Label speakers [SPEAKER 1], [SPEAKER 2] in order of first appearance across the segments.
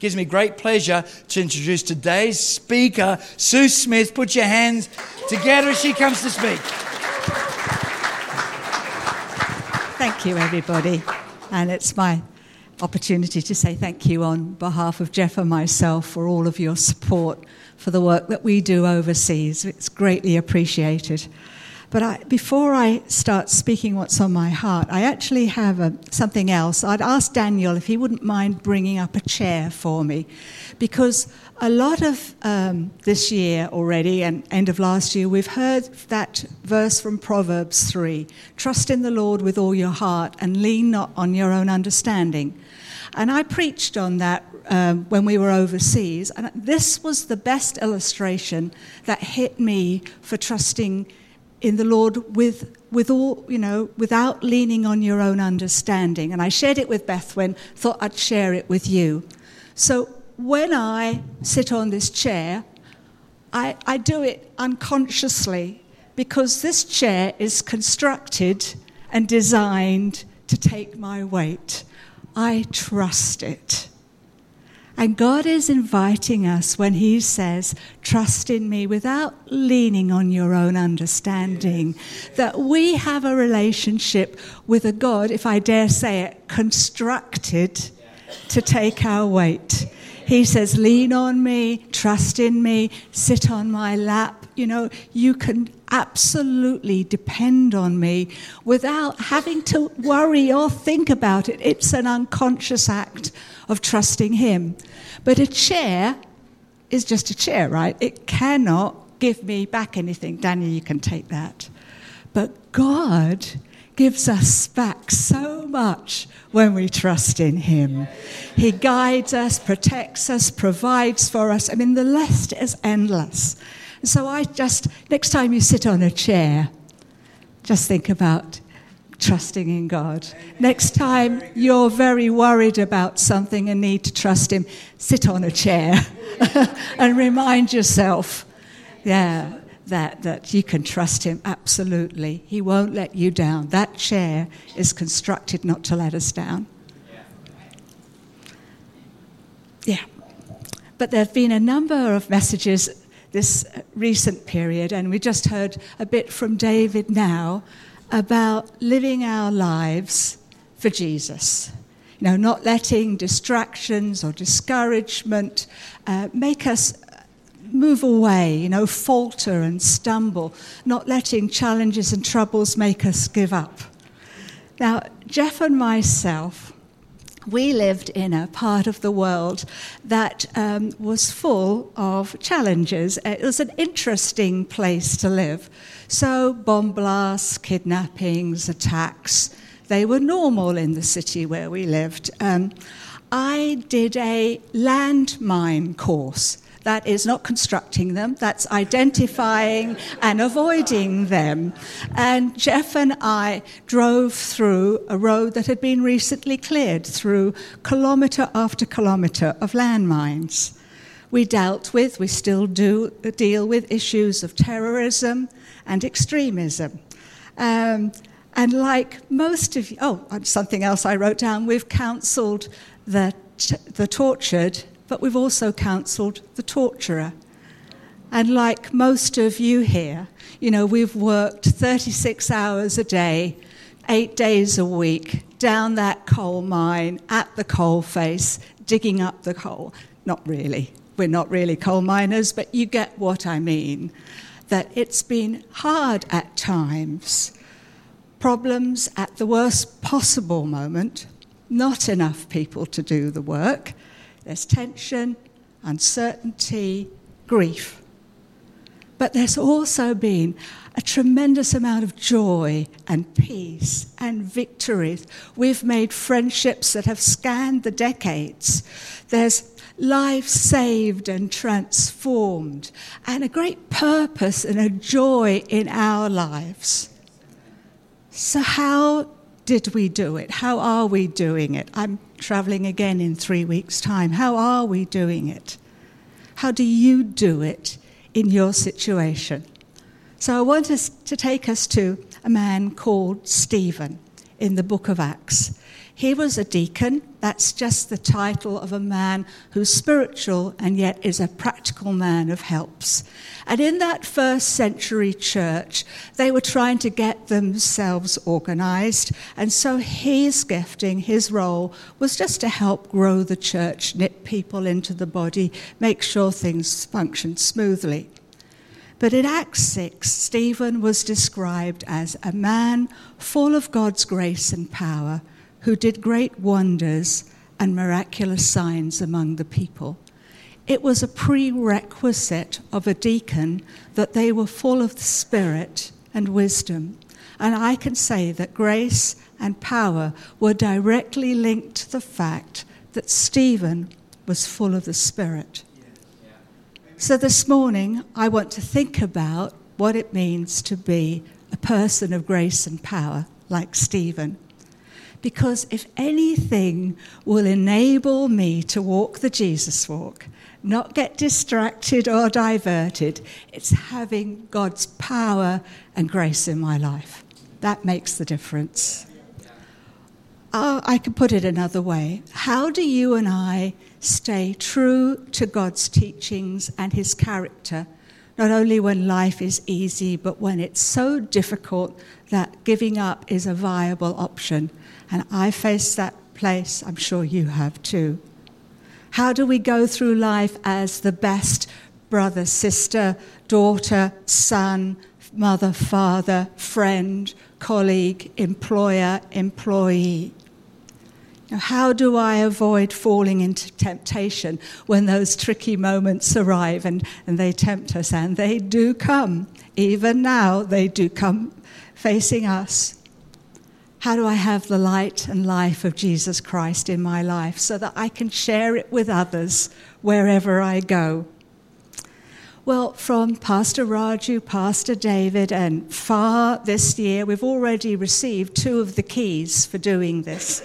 [SPEAKER 1] Gives me great pleasure to introduce today's speaker, Sue Smith. Put your hands together as she comes to speak.
[SPEAKER 2] Thank you, everybody. And it's my opportunity to say thank you on behalf of Jeff and myself for all of your support for the work that we do overseas. It's greatly appreciated. But I, before I start speaking what's on my heart, I actually have a, something else. I'd ask Daniel if he wouldn't mind bringing up a chair for me, because a lot of um, this year already and end of last year, we've heard that verse from Proverbs 3 Trust in the Lord with all your heart and lean not on your own understanding. And I preached on that um, when we were overseas, and this was the best illustration that hit me for trusting in the Lord with, with all, you know, without leaning on your own understanding. And I shared it with Bethwyn, thought I'd share it with you. So when I sit on this chair, I, I do it unconsciously because this chair is constructed and designed to take my weight. I trust it. And God is inviting us when He says, Trust in me without leaning on your own understanding, that we have a relationship with a God, if I dare say it, constructed to take our weight. He says, Lean on me, trust in me, sit on my lap. You know, you can absolutely depend on me without having to worry or think about it. It's an unconscious act of trusting Him. But a chair is just a chair, right? It cannot give me back anything. Daniel, you can take that. But God gives us back so much when we trust in Him. He guides us, protects us, provides for us. I mean, the list is endless. So I just, next time you sit on a chair, just think about trusting in God. Next time you're very worried about something and need to trust Him, sit on a chair and remind yourself, yeah, that, that you can trust Him absolutely. He won't let you down. That chair is constructed not to let us down. Yeah. But there have been a number of messages this recent period, and we just heard a bit from David now about living our lives for Jesus. You know, not letting distractions or discouragement uh, make us move away, you know, falter and stumble, not letting challenges and troubles make us give up. Now, Jeff and myself, we lived in a part of the world that um, was full of challenges. It was an interesting place to live. So, bomb blasts, kidnappings, attacks, they were normal in the city where we lived. Um, I did a landmine course. That is not constructing them, that's identifying and avoiding them. And Jeff and I drove through a road that had been recently cleared through kilometre after kilometre of landmines. We dealt with, we still do deal with issues of terrorism and extremism. Um, and like most of you, oh, something else I wrote down, we've counselled the, the tortured but we've also counselled the torturer. And like most of you here, you know, we've worked 36 hours a day, eight days a week, down that coal mine, at the coal face, digging up the coal. Not really. We're not really coal miners, but you get what I mean. That it's been hard at times. Problems at the worst possible moment, not enough people to do the work there's tension, uncertainty, grief. But there's also been a tremendous amount of joy and peace and victories. We've made friendships that have scanned the decades. There's lives saved and transformed, and a great purpose and a joy in our lives. So, how did we do it? How are we doing it? I'm traveling again in three weeks' time. How are we doing it? How do you do it in your situation? So I want us to take us to a man called Stephen in the book of Acts. He was a deacon That's just the title of a man who's spiritual and yet is a practical man of helps. And in that first century church, they were trying to get themselves organized. And so his gifting, his role, was just to help grow the church, knit people into the body, make sure things functioned smoothly. But in Acts 6, Stephen was described as a man full of God's grace and power who did great wonders and miraculous signs among the people. It was a prerequisite of a deacon that they were full of the Spirit and wisdom. And I can say that grace and power were directly linked to the fact that Stephen was full of the Spirit. So this morning, I want to think about what it means to be a person of grace and power like Stephen. Because if anything will enable me to walk the Jesus walk, not get distracted or diverted, it's having God's power and grace in my life. That makes the difference. Uh, I can put it another way. How do you and I stay true to God's teachings and His character, not only when life is easy, but when it's so difficult that giving up is a viable option? And I face that place, I'm sure you have too. How do we go through life as the best brother, sister, daughter, son, mother, father, friend, colleague, employer, employee? Now, how do I avoid falling into temptation when those tricky moments arrive and, and they tempt us? And they do come. Even now, they do come facing us. How do I have the light and life of Jesus Christ in my life so that I can share it with others wherever I go? Well, from Pastor Raju, Pastor David, and far this year, we've already received two of the keys for doing this.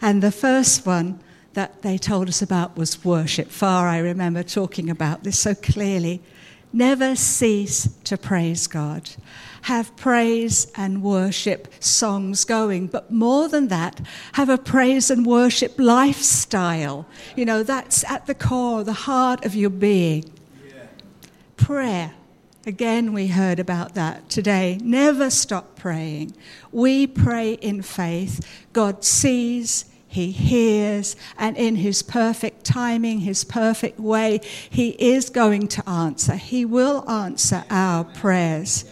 [SPEAKER 2] And the first one that they told us about was worship. Far, I remember talking about this so clearly. Never cease to praise God have praise and worship songs going. But more than that, have a praise and worship lifestyle. You know, that's at the core, the heart of your being. Prayer. Again, we heard about that today. Never stop praying. We pray in faith. God sees, He hears, and in His perfect timing, His perfect way, He is going to answer. He will answer our prayers.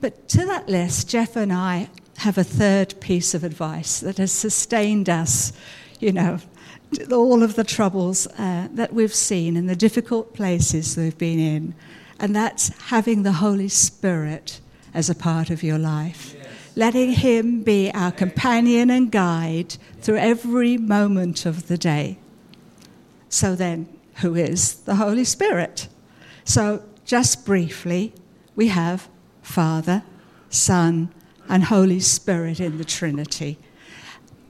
[SPEAKER 2] But to that list, Jeff and I have a third piece of advice that has sustained us, you know, all of the troubles uh, that we've seen and the difficult places we've been in. And that's having the Holy Spirit as a part of your life. Yes. Letting Him be our companion and guide through every moment of the day. So, then, who is the Holy Spirit? So, just briefly, we have Father, Son, and Holy Spirit in the Trinity.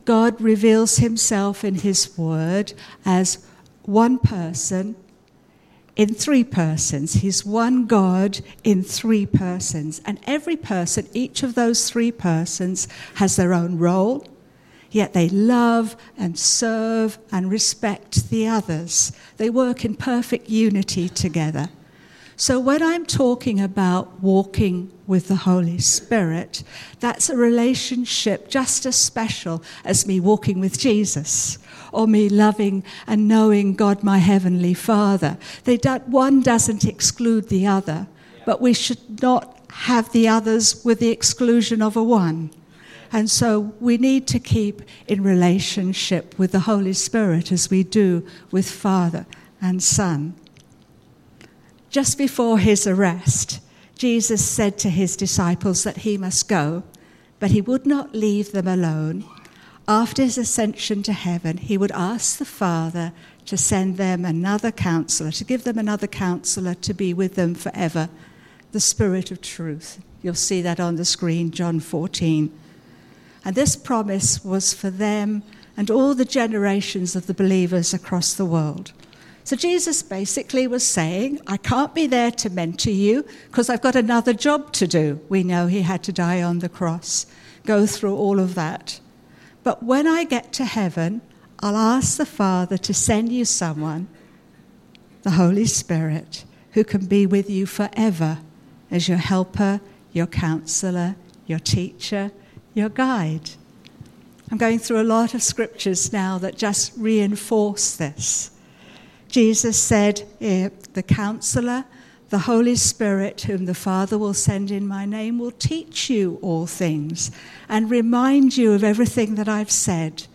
[SPEAKER 2] God reveals himself in his word as one person in three persons. He's one God in three persons. And every person, each of those three persons, has their own role, yet they love and serve and respect the others. They work in perfect unity together. So, when I'm talking about walking with the Holy Spirit, that's a relationship just as special as me walking with Jesus or me loving and knowing God, my Heavenly Father. They don't, one doesn't exclude the other, but we should not have the others with the exclusion of a one. And so we need to keep in relationship with the Holy Spirit as we do with Father and Son. Just before his arrest, Jesus said to his disciples that he must go, but he would not leave them alone. After his ascension to heaven, he would ask the Father to send them another counselor, to give them another counselor to be with them forever, the Spirit of truth. You'll see that on the screen, John 14. And this promise was for them and all the generations of the believers across the world. So Jesus basically was saying, I can't be there to mentor you because I've got another job to do. We know he had to die on the cross, go through all of that. But when I get to heaven, I'll ask the Father to send you someone, the Holy Spirit, who can be with you forever as your helper, your counselor, your teacher, your guide. I'm going through a lot of scriptures now that just reinforce this. Jesus said, eh, The counselor, the Holy Spirit, whom the Father will send in my name, will teach you all things and remind you of everything that I've said.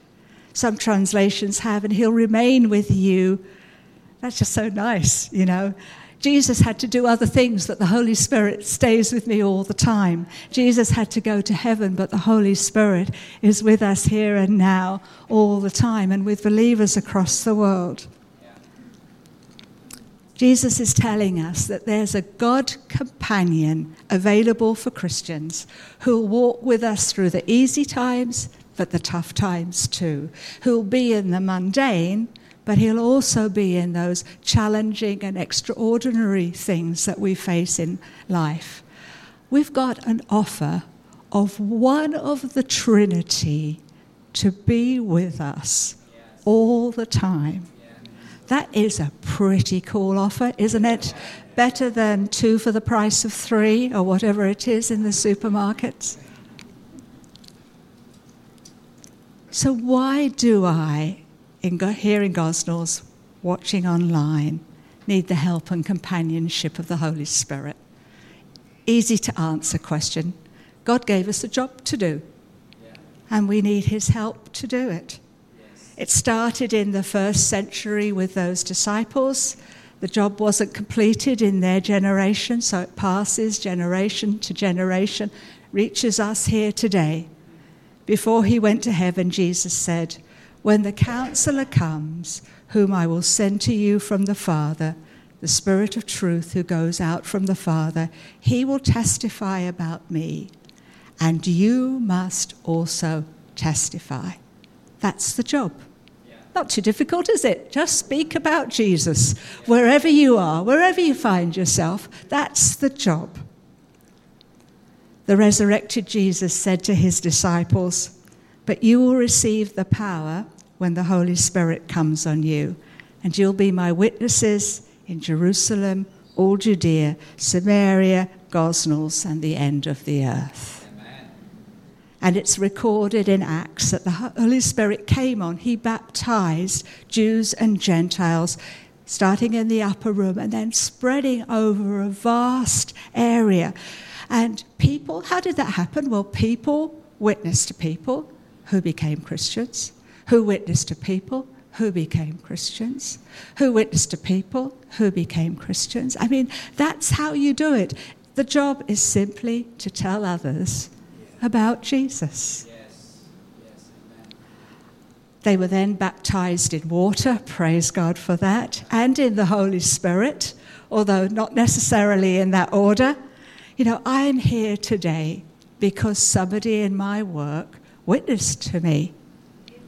[SPEAKER 2] Some translations have, and he'll remain with you. That's just so nice, you know. Jesus had to do other things, but the Holy Spirit stays with me all the time. Jesus had to go to heaven, but the Holy Spirit is with us here and now all the time and with believers across the world. Jesus is telling us that there's a God companion available for Christians who'll walk with us through the easy times, but the tough times too, who'll be in the mundane, but he'll also be in those challenging and extraordinary things that we face in life. We've got an offer of one of the Trinity to be with us all the time. That is a pretty cool offer, isn't it? Better than two for the price of three or whatever it is in the supermarkets. So, why do I, in, here in Gosnells, watching online, need the help and companionship of the Holy Spirit? Easy to answer question. God gave us a job to do, and we need His help to do it. It started in the first century with those disciples. The job wasn't completed in their generation, so it passes generation to generation, reaches us here today. Before he went to heaven, Jesus said, When the counselor comes, whom I will send to you from the Father, the Spirit of truth who goes out from the Father, he will testify about me, and you must also testify. That's the job. Not too difficult, is it? Just speak about Jesus wherever you are, wherever you find yourself. That's the job. The resurrected Jesus said to his disciples, But you will receive the power when the Holy Spirit comes on you, and you'll be my witnesses in Jerusalem, all Judea, Samaria, Gosnells, and the end of the earth. And it's recorded in Acts that the Holy Spirit came on. He baptized Jews and Gentiles, starting in the upper room and then spreading over a vast area. And people, how did that happen? Well, people witnessed to people who became Christians, who witnessed to people who became Christians, who witnessed to people who became Christians. I mean, that's how you do it. The job is simply to tell others about Jesus. They were then baptized in water, praise God for that, and in the Holy Spirit, although not necessarily in that order. You know, I am here today because somebody in my work witnessed to me,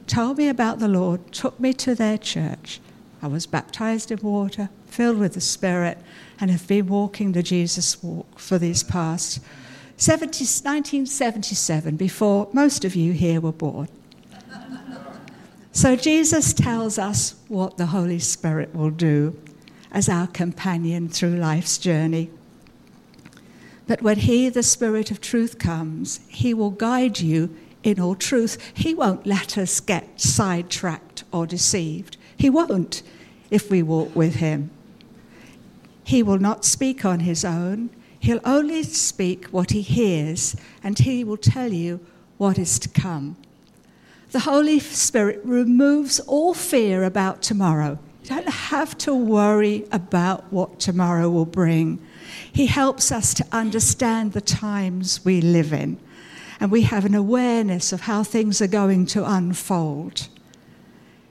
[SPEAKER 2] told me about the Lord, took me to their church. I was baptized in water, filled with the Spirit, and have been walking the Jesus walk for these past 70, 1977, before most of you here were born. So Jesus tells us what the Holy Spirit will do as our companion through life's journey. But when He, the Spirit of truth, comes, He will guide you in all truth. He won't let us get sidetracked or deceived. He won't if we walk with Him. He will not speak on His own. He'll only speak what he hears, and he will tell you what is to come. The Holy Spirit removes all fear about tomorrow. You don't have to worry about what tomorrow will bring. He helps us to understand the times we live in, and we have an awareness of how things are going to unfold.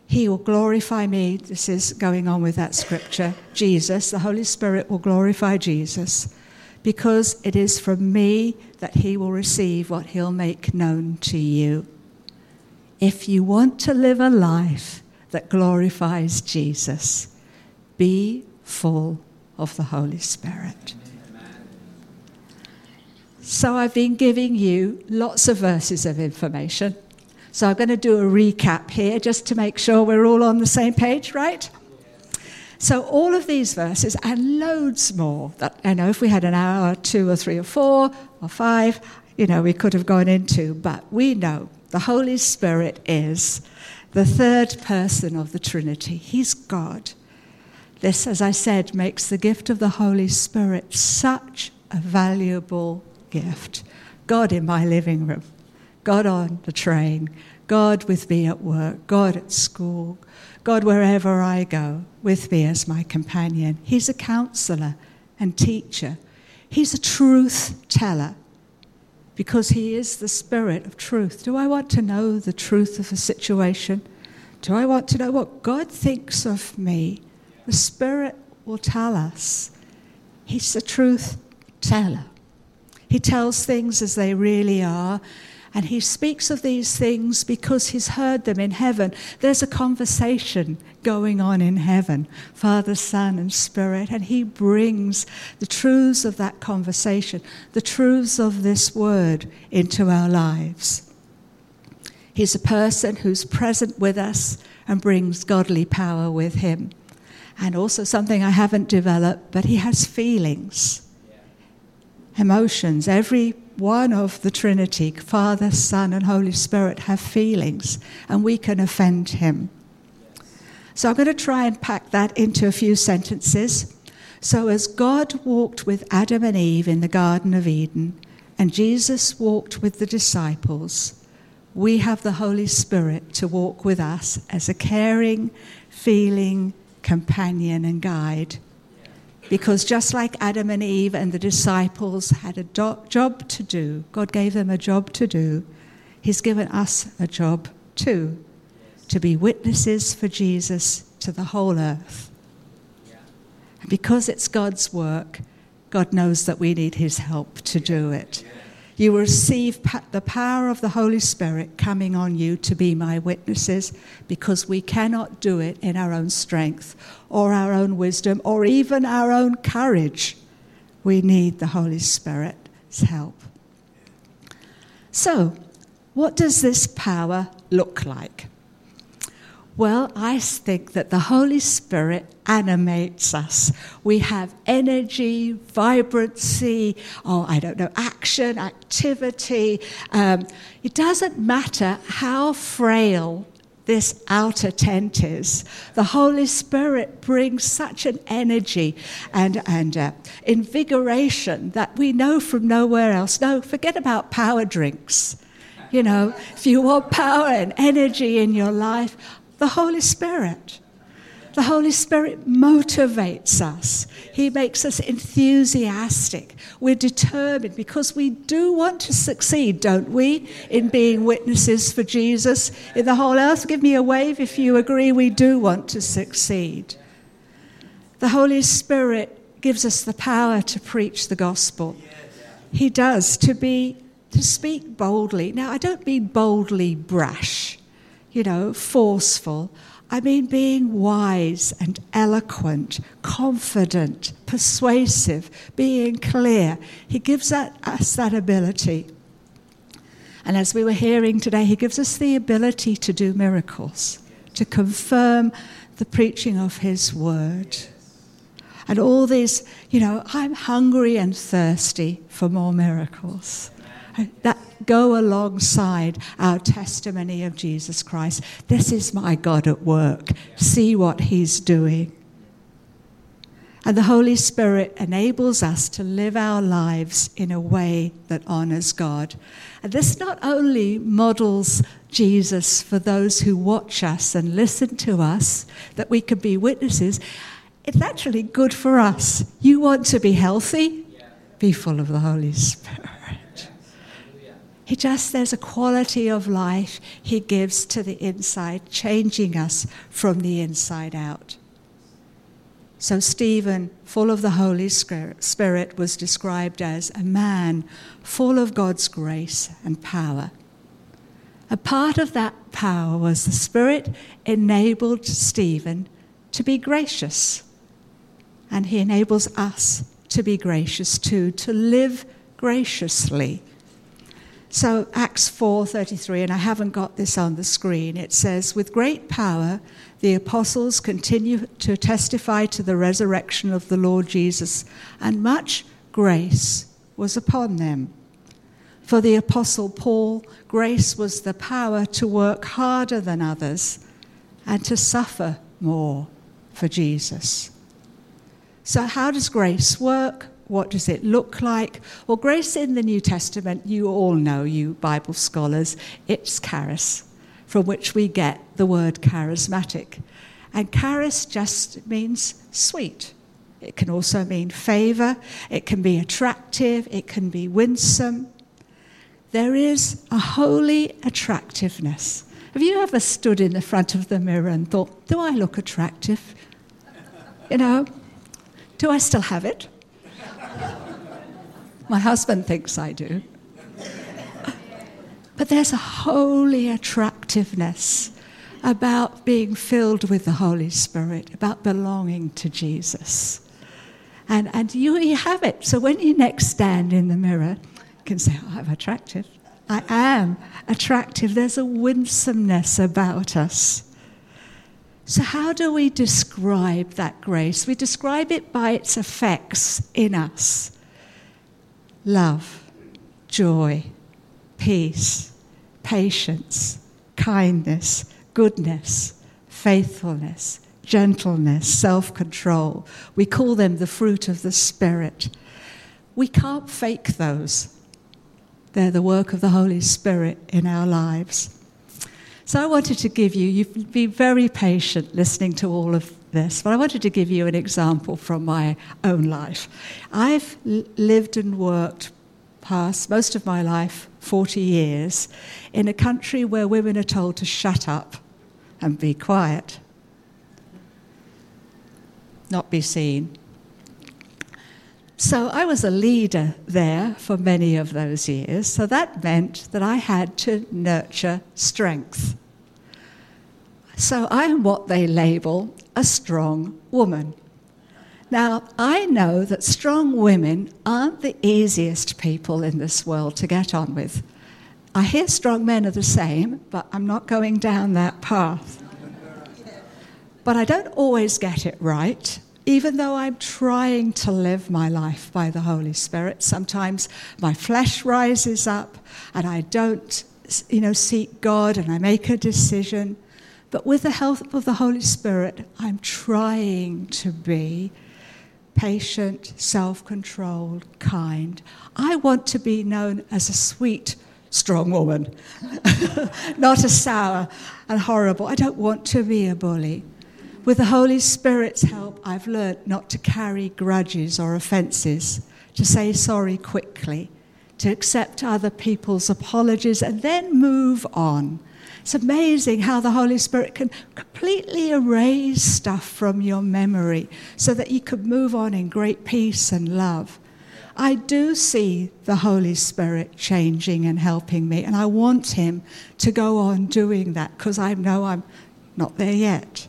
[SPEAKER 2] He will glorify me. This is going on with that scripture. Jesus, the Holy Spirit, will glorify Jesus because it is from me that he will receive what he'll make known to you. If you want to live a life that glorifies Jesus, be full of the Holy Spirit. So I've been giving you lots of verses of information. So I'm going to do a recap here just to make sure we're all on the same page, right? So all of these verses and loads more that I know if we had an hour, two or three or four or five, you know, we could have gone into, but we know the Holy Spirit is the third person of the Trinity. He's God. This, as I said, makes the gift of the Holy Spirit such a valuable gift. God in my living room, God on the train, God with me at work, God at school, God wherever I go, with me as my companion. He's a counselor and teacher. He's a truth teller because he is the spirit of truth. Do I want to know the truth of a situation? Do I want to know what God thinks of me? The spirit will tell us. He's the truth teller. He tells things as they really are, and he speaks of these things because he's heard them in heaven. There's a conversation going on in heaven, Father, Son, and Spirit, and he brings the truths of that conversation, the truths of this word into our lives. He's a person who's present with us and brings godly power with him. And also something I haven't developed, but he has feelings emotions. Every one of the Trinity, Father, Son, and Holy Spirit, have feelings, and we can offend Him. So I'm going to try and pack that into a few sentences. So, as God walked with Adam and Eve in the Garden of Eden, and Jesus walked with the disciples, we have the Holy Spirit to walk with us as a caring, feeling companion and guide. Because just like Adam and Eve and the disciples had a do- job to do, God gave them a job to do, He's given us a job too to be witnesses for Jesus to the whole earth. And because it's God's work, God knows that we need His help to do it. You will receive the power of the Holy Spirit coming on you to be my witnesses because we cannot do it in our own strength or our own wisdom or even our own courage. We need the Holy Spirit's help. So, what does this power look like? Well, I think that the Holy Spirit animates us. We have energy, vibrancy, oh, I don't know, action, activity. Um, it doesn't matter how frail this outer tent is. The Holy Spirit brings such an energy and, and uh, invigoration that we know from nowhere else. No, forget about power drinks. You know, if you want power and energy in your life, the Holy Spirit. The Holy Spirit motivates us. He makes us enthusiastic. We're determined because we do want to succeed, don't we, in being witnesses for Jesus in the whole earth? Give me a wave if you agree we do want to succeed. The Holy Spirit gives us the power to preach the gospel. He does, to be to speak boldly. Now I don't mean boldly brash you know, forceful. I mean, being wise and eloquent, confident, persuasive, being clear. He gives us that ability. And as we were hearing today, He gives us the ability to do miracles, to confirm the preaching of His word. And all these, you know, I'm hungry and thirsty for more miracles. That go alongside our testimony of Jesus Christ. This is my God at work. See what He's doing. And the Holy Spirit enables us to live our lives in a way that honors God. And this not only models Jesus for those who watch us and listen to us, that we can be witnesses, it's actually good for us. You want to be healthy? Be full of the Holy Spirit. He just, there's a quality of life He gives to the inside, changing us from the inside out. So, Stephen, full of the Holy Spirit, was described as a man full of God's grace and power. A part of that power was the Spirit enabled Stephen to be gracious. And he enables us to be gracious too, to live graciously So Acts 4:33 and I haven't got this on the screen. It says with great power the apostles continue to testify to the resurrection of the Lord Jesus and much grace was upon them. For the apostle Paul, grace was the power to work harder than others and to suffer more for Jesus. So how does grace work? What does it look like? Well, grace in the New Testament, you all know, you Bible scholars, it's charis, from which we get the word charismatic. And charis just means sweet. It can also mean favor, it can be attractive, it can be winsome. There is a holy attractiveness. Have you ever stood in the front of the mirror and thought, do I look attractive? You know, do I still have it? My husband thinks I do. But there's a holy attractiveness about being filled with the Holy Spirit, about belonging to Jesus. And, and you, you have it. So when you next stand in the mirror, you can say, oh, I'm attractive. I am attractive. There's a winsomeness about us. So, how do we describe that grace? We describe it by its effects in us love, joy, peace, patience, kindness, goodness, faithfulness, gentleness, self control. We call them the fruit of the Spirit. We can't fake those, they're the work of the Holy Spirit in our lives. So I wanted to give you, you've been very patient listening to all of this, but I wanted to give you an example from my own life. I've lived and worked past most of my life, 40 years, in a country where women are told to shut up and be quiet, not be seen. So I was a leader there for many of those years, so that meant that I had to nurture strength. So I am what they label a strong woman. Now, I know that strong women aren't the easiest people in this world to get on with. I hear strong men are the same, but I'm not going down that path. But I don't always get it right, even though I'm trying to live my life by the Holy Spirit. Sometimes my flesh rises up and I don't, you know, seek God and I make a decision. But with the help of the Holy Spirit, I'm trying to be patient, self controlled, kind. I want to be known as a sweet, strong woman, not a sour and horrible. I don't want to be a bully. With the Holy Spirit's help, I've learned not to carry grudges or offences, to say sorry quickly, to accept other people's apologies, and then move on it's amazing how the Holy Spirit can completely erase stuff from your memory so that you could move on in great peace and love. I do see the Holy Spirit changing and helping me, and I want Him to go on doing that because I know I'm not there yet.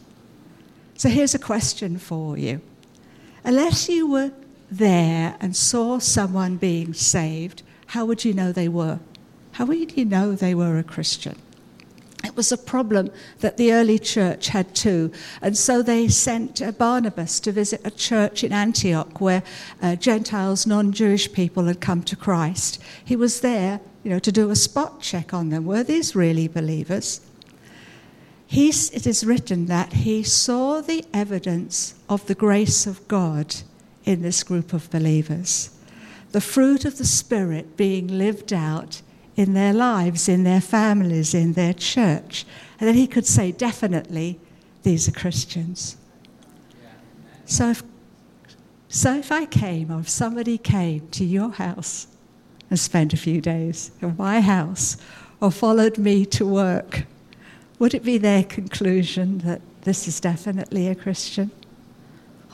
[SPEAKER 2] So here's a question for you. Unless you were there and saw someone being saved, how would you know they were? How would you know they were a Christian? It was a problem that the early church had too. And so they sent uh, Barnabas to visit a church in Antioch where uh, Gentiles, non Jewish people had come to Christ. He was there, you know, to do a spot check on them. Were these really believers? It is written that he saw the evidence of the grace of God in this group of believers, the fruit of the Spirit being lived out in their lives, in their families, in their church. And then he could say, definitely, these are Christians. So if, so if I came, or if somebody came to your house and spent a few days in my house, or followed me to work, would it be their conclusion that this is definitely a Christian?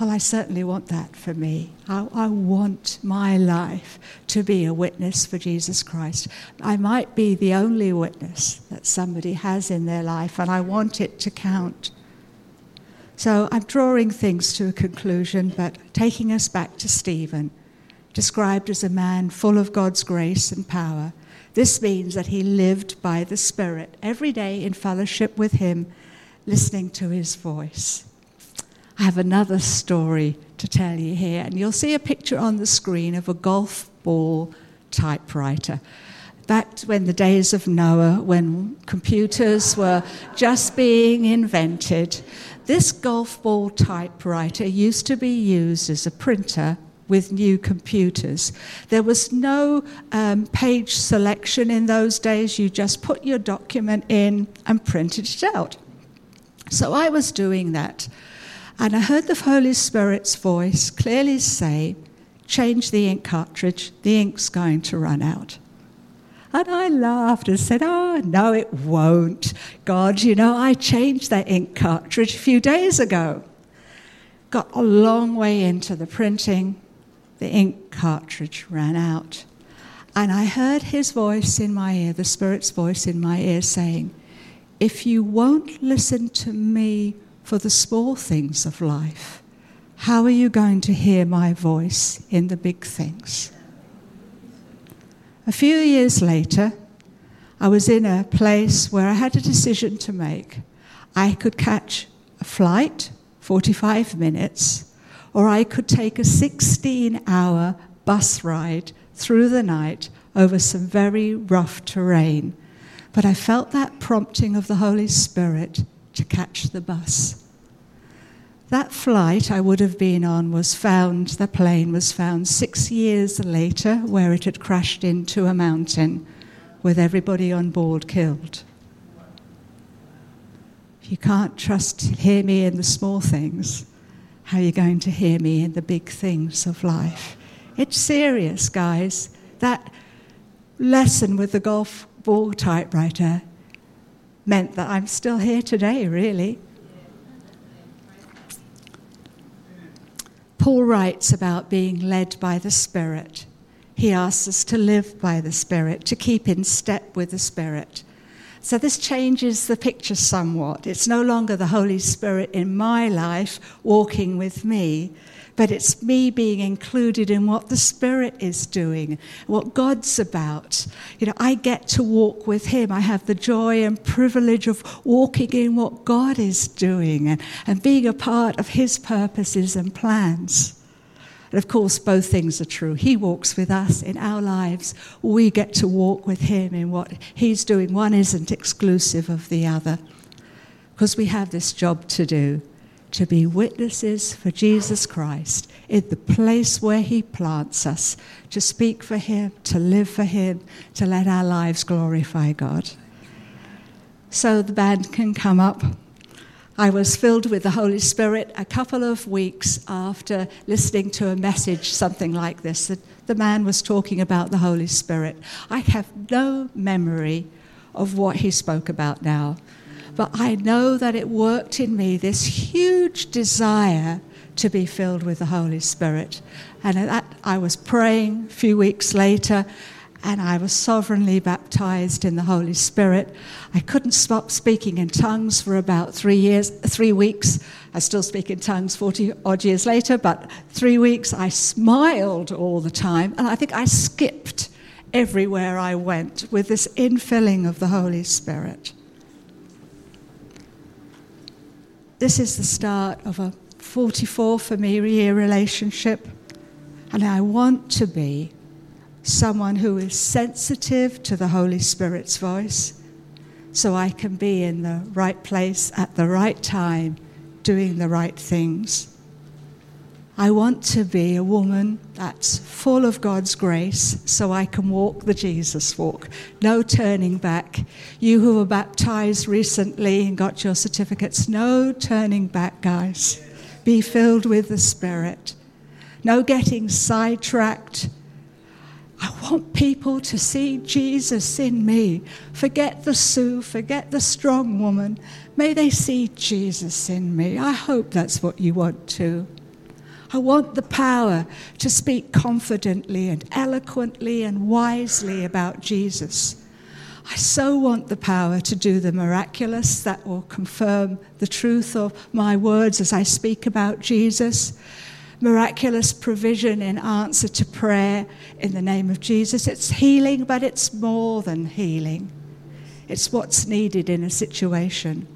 [SPEAKER 2] Well, I certainly want that for me. I, I, want my life to be a witness for Jesus Christ. I might be the only witness that somebody has in their life, and I want it to count. So I'm drawing things to a conclusion, but taking us back to Stephen, described as a man full of God's grace and power, This means that he lived by the Spirit every day in fellowship with him, listening to his voice. I have another story to tell you here, and you'll see a picture on the screen of a golf ball typewriter. Back when the days of Noah, when computers were just being invented, this golf ball typewriter used to be used as a printer with new computers. There was no um, page selection in those days. You just put your document in and printed it out. So I was doing that. And I heard the Holy Spirit's voice clearly say, Change the ink cartridge, the ink's going to run out. And I laughed and said, Oh, no, it won't. God, you know, I changed that ink cartridge a few days ago. Got a long way into the printing, the ink cartridge ran out. And I heard his voice in my ear, the Spirit's voice in my ear, saying, If you won't listen to me for the small things of life, how are you going to hear my voice in the big things? A few years later, I was in a place where I had a decision to make. I could catch a flight, 45 minutes, or I could take a 16 hour bus ride through the night over some very rough terrain. But I felt that prompting of the Holy Spirit to catch the bus. That flight I would have been on was found, the plane was found six years later, where it had crashed into a mountain with everybody on board killed. If you can't trust, hear me in the small things, how are you going to hear me in the big things of life? It's serious, guys. That lesson with the golf ball typewriter meant that I'm still here today, really. Paul writes about being led by the Spirit. He asks us to live by the Spirit, to keep in step with the Spirit. So this changes the picture somewhat. It's no longer the Holy Spirit in my life walking with me, but it's me being included in what the Spirit is doing, what God's about. You know, I get to walk with Him. I have the joy and privilege of walking in what God is doing and, and being a part of His purposes and plans. And of course, both things are true. He walks with us in our lives. We get to walk with Him in what He's doing. One isn't exclusive of the other. Because we have this job to do to be witnesses for Jesus Christ in the place where He plants us, to speak for Him, to live for Him, to let our lives glorify God. So the band can come up. I was filled with the Holy Spirit a couple of weeks after listening to a message, something like this. That the man was talking about the Holy Spirit. I have no memory of what he spoke about now, but I know that it worked in me this huge desire to be filled with the Holy Spirit. And that, I was praying a few weeks later, and I was sovereignly baptized in the Holy Spirit. I couldn't stop speaking in tongues for about three years, three weeks. I still speak in tongues 40 odd years later, but three weeks I smiled all the time, and I think I skipped everywhere I went with this infilling of the Holy Spirit. This is the start of a 44 for me year relationship, and I want to be someone who is sensitive to the Holy Spirit's voice so I can be in the right place at the right time, doing the right things. I want to be a woman that's full of God's grace so I can walk the Jesus walk. No turning back. You who were baptized recently and got your certificates, no turning back, guys. Be filled with the Spirit. No getting sidetracked I want people to see Jesus in me. Forget the Sue, forget the strong woman. May they see Jesus in me. I hope that's what you want too. I want the power to speak confidently and eloquently and wisely about Jesus. I so want the power to do the miraculous that will confirm the truth of my words as I speak about Jesus. miraculous provision in answer to prayer in the name of Jesus. It's healing, but it's more than healing. It's what's needed in a situation.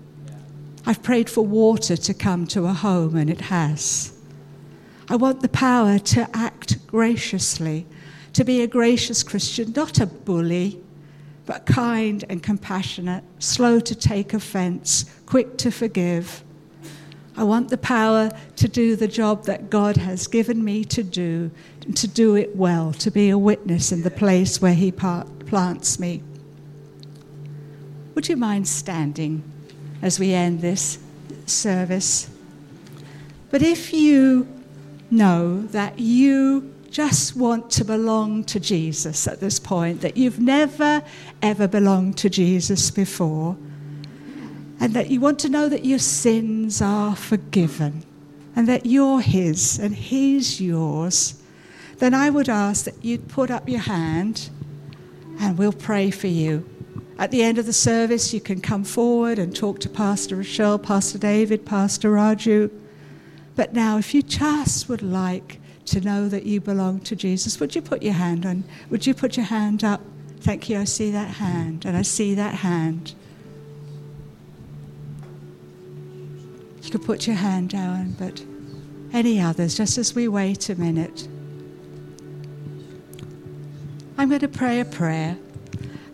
[SPEAKER 2] I've prayed for water to come to a home, and it has. I want the power to act graciously, to be a gracious Christian, not a bully, but kind and compassionate, slow to take offense, quick to forgive. I want the power to do the job that God has given me to do, and to do it well, to be a witness in the place where He plants me. Would you mind standing as we end this service? But if you know that you just want to belong to Jesus at this point, that you've never, ever belonged to Jesus before, and that you want to know that your sins are forgiven and that you're His and He's yours, then I would ask that you'd put up your hand and we'll pray for you. At the end of the service, you can come forward and talk to Pastor Rochelle, Pastor David, Pastor Raju. But now, if you just would like to know that you belong to Jesus. Would you put your hand on? Would you put your hand up? Thank you. I see that hand, and I see that hand. You could put your hand down, but any others, just as we wait a minute. I'm going to pray a prayer,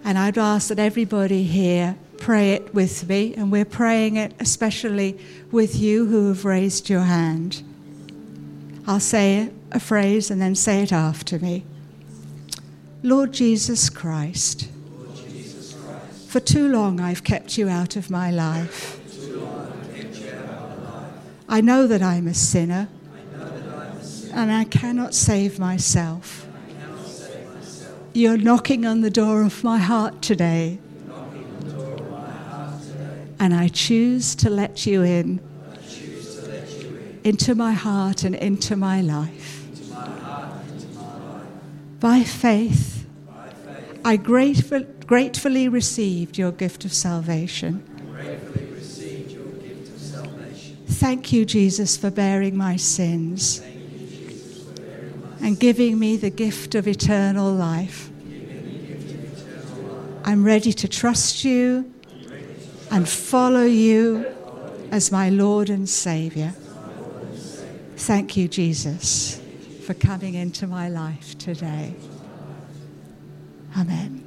[SPEAKER 2] and I'd ask that everybody here pray it with me, and we're praying it especially with you who have raised your hand. I'll say a phrase and then say it after me. Lord Jesus Christ, for too long I've kept you out of my life. I know that I'm a sinner, and I cannot save myself. You're knocking on the door of my heart today, and I choose to let you in into my heart and into my life. By faith, I grateful, gratefully received your gift of salvation. Thank you, Jesus, for bearing my sins and giving me the gift of eternal life. I'm ready to trust you and follow you as my Lord and Savior. Thank you, Jesus for coming into my life today. Amen.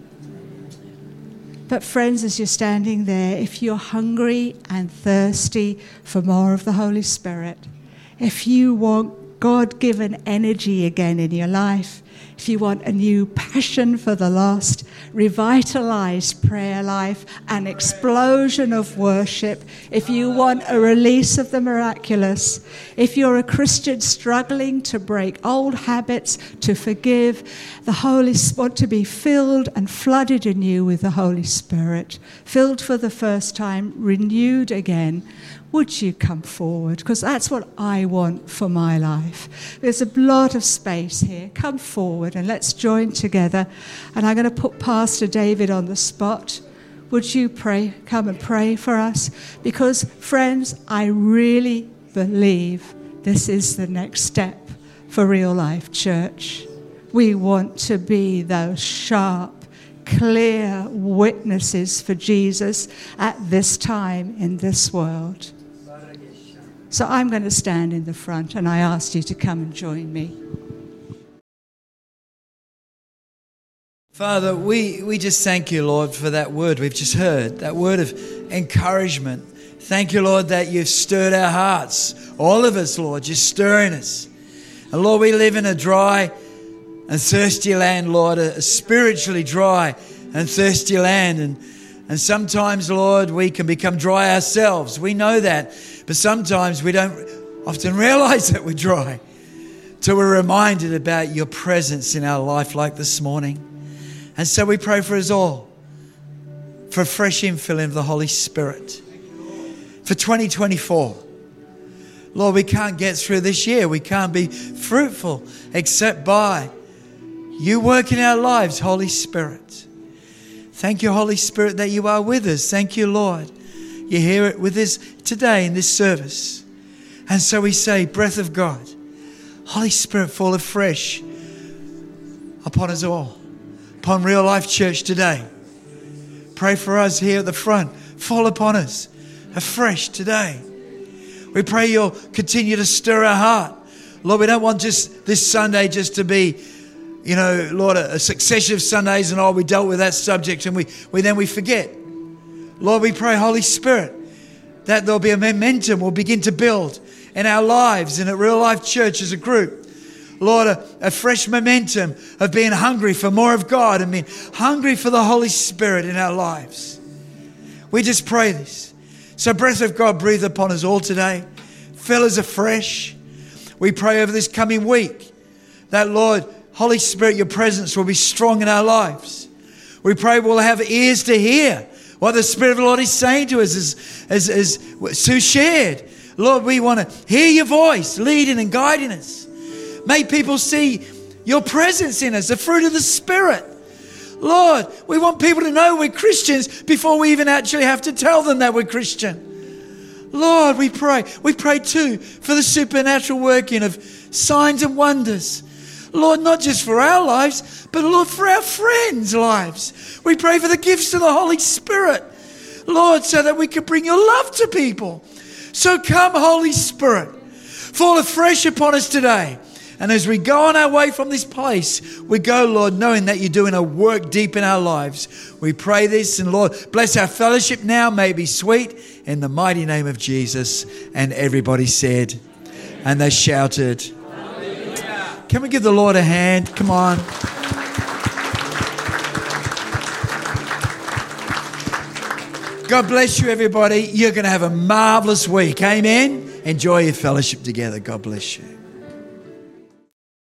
[SPEAKER 2] But, friends, as you're standing there, if you're hungry and thirsty for more of the Holy Spirit, if you want God given energy again in your life, if you want a new passion for the lost, revitalized prayer life, an explosion of worship, if you want a release of the miraculous, if you're a Christian struggling to break old habits, to forgive, the Holy want to be filled and flooded anew with the Holy Spirit, filled for the first time, renewed again, would you come forward? Because that's what I want for my life. There's a lot of space here. Come forward and let's join together. And I'm going to put Pastor David on the spot. Would you pray? Come and pray for us? Because, friends, I really believe this is the next step for real life church. We want to be those sharp, clear witnesses for Jesus at this time in this world. So I'm going to stand in the front and I ask you to come and join me.
[SPEAKER 1] Father, we, we just thank you, Lord, for that word we've just heard, that word of encouragement. Thank you, Lord, that you've stirred our hearts. All of us, Lord, you're stirring us. And Lord, we live in a dry and thirsty land, Lord, a spiritually dry and thirsty land. And, and sometimes, Lord, we can become dry ourselves. We know that. But sometimes we don't often realize that we're dry till we're reminded about your presence in our life, like this morning. And so we pray for us all for a fresh infilling of the Holy Spirit for 2024. Lord, we can't get through this year. We can't be fruitful except by you working our lives, Holy Spirit. Thank you, Holy Spirit, that you are with us. Thank you, Lord. You hear it with us today in this service. And so we say, breath of God, Holy Spirit, fall afresh upon us all, upon Real Life Church today. Pray for us here at the front. Fall upon us afresh today. We pray you'll continue to stir our heart. Lord, we don't want just this Sunday just to be, you know, Lord, a, succession of Sundays and oh, we dealt with that subject and we, we then we forget. Lord, we pray, Holy Spirit, that there'll be a momentum we'll begin to build in our lives and at Real Life Church as a group. Lord, a, a, fresh momentum of being hungry for more of God and being hungry for the Holy Spirit in our lives. We just pray this. So, breath of God, breathe upon us all today. Fill us afresh. We pray over this coming week that, Lord, Holy Spirit, your presence will be strong in our lives. We pray we'll have ears to hear what the Spirit of the Lord is saying to us, as, as, as Sue shared. Lord, we want to hear your voice leading and guiding us. Make people see your presence in us, the fruit of the Spirit. Lord, we want people to know we're Christians before we even actually have to tell them that we're Christian. Lord, we pray. We pray too for the supernatural working of signs and wonders. Lord, not just for our lives, but Lord, for our friends' lives. We pray for the gifts of the Holy Spirit, Lord, so that we can bring your love to people. So come, Holy Spirit, fall afresh upon us today. And as we go on our way from this place, we go, Lord, knowing that you're doing a work deep in our lives. We pray this, and Lord, bless our fellowship now, may be sweet, in the mighty name of Jesus. And everybody said, and they shouted. Can we give the Lord a hand? Come on. God bless you, everybody. You're going to have a marvelous week. Amen. Enjoy your fellowship together. God bless you.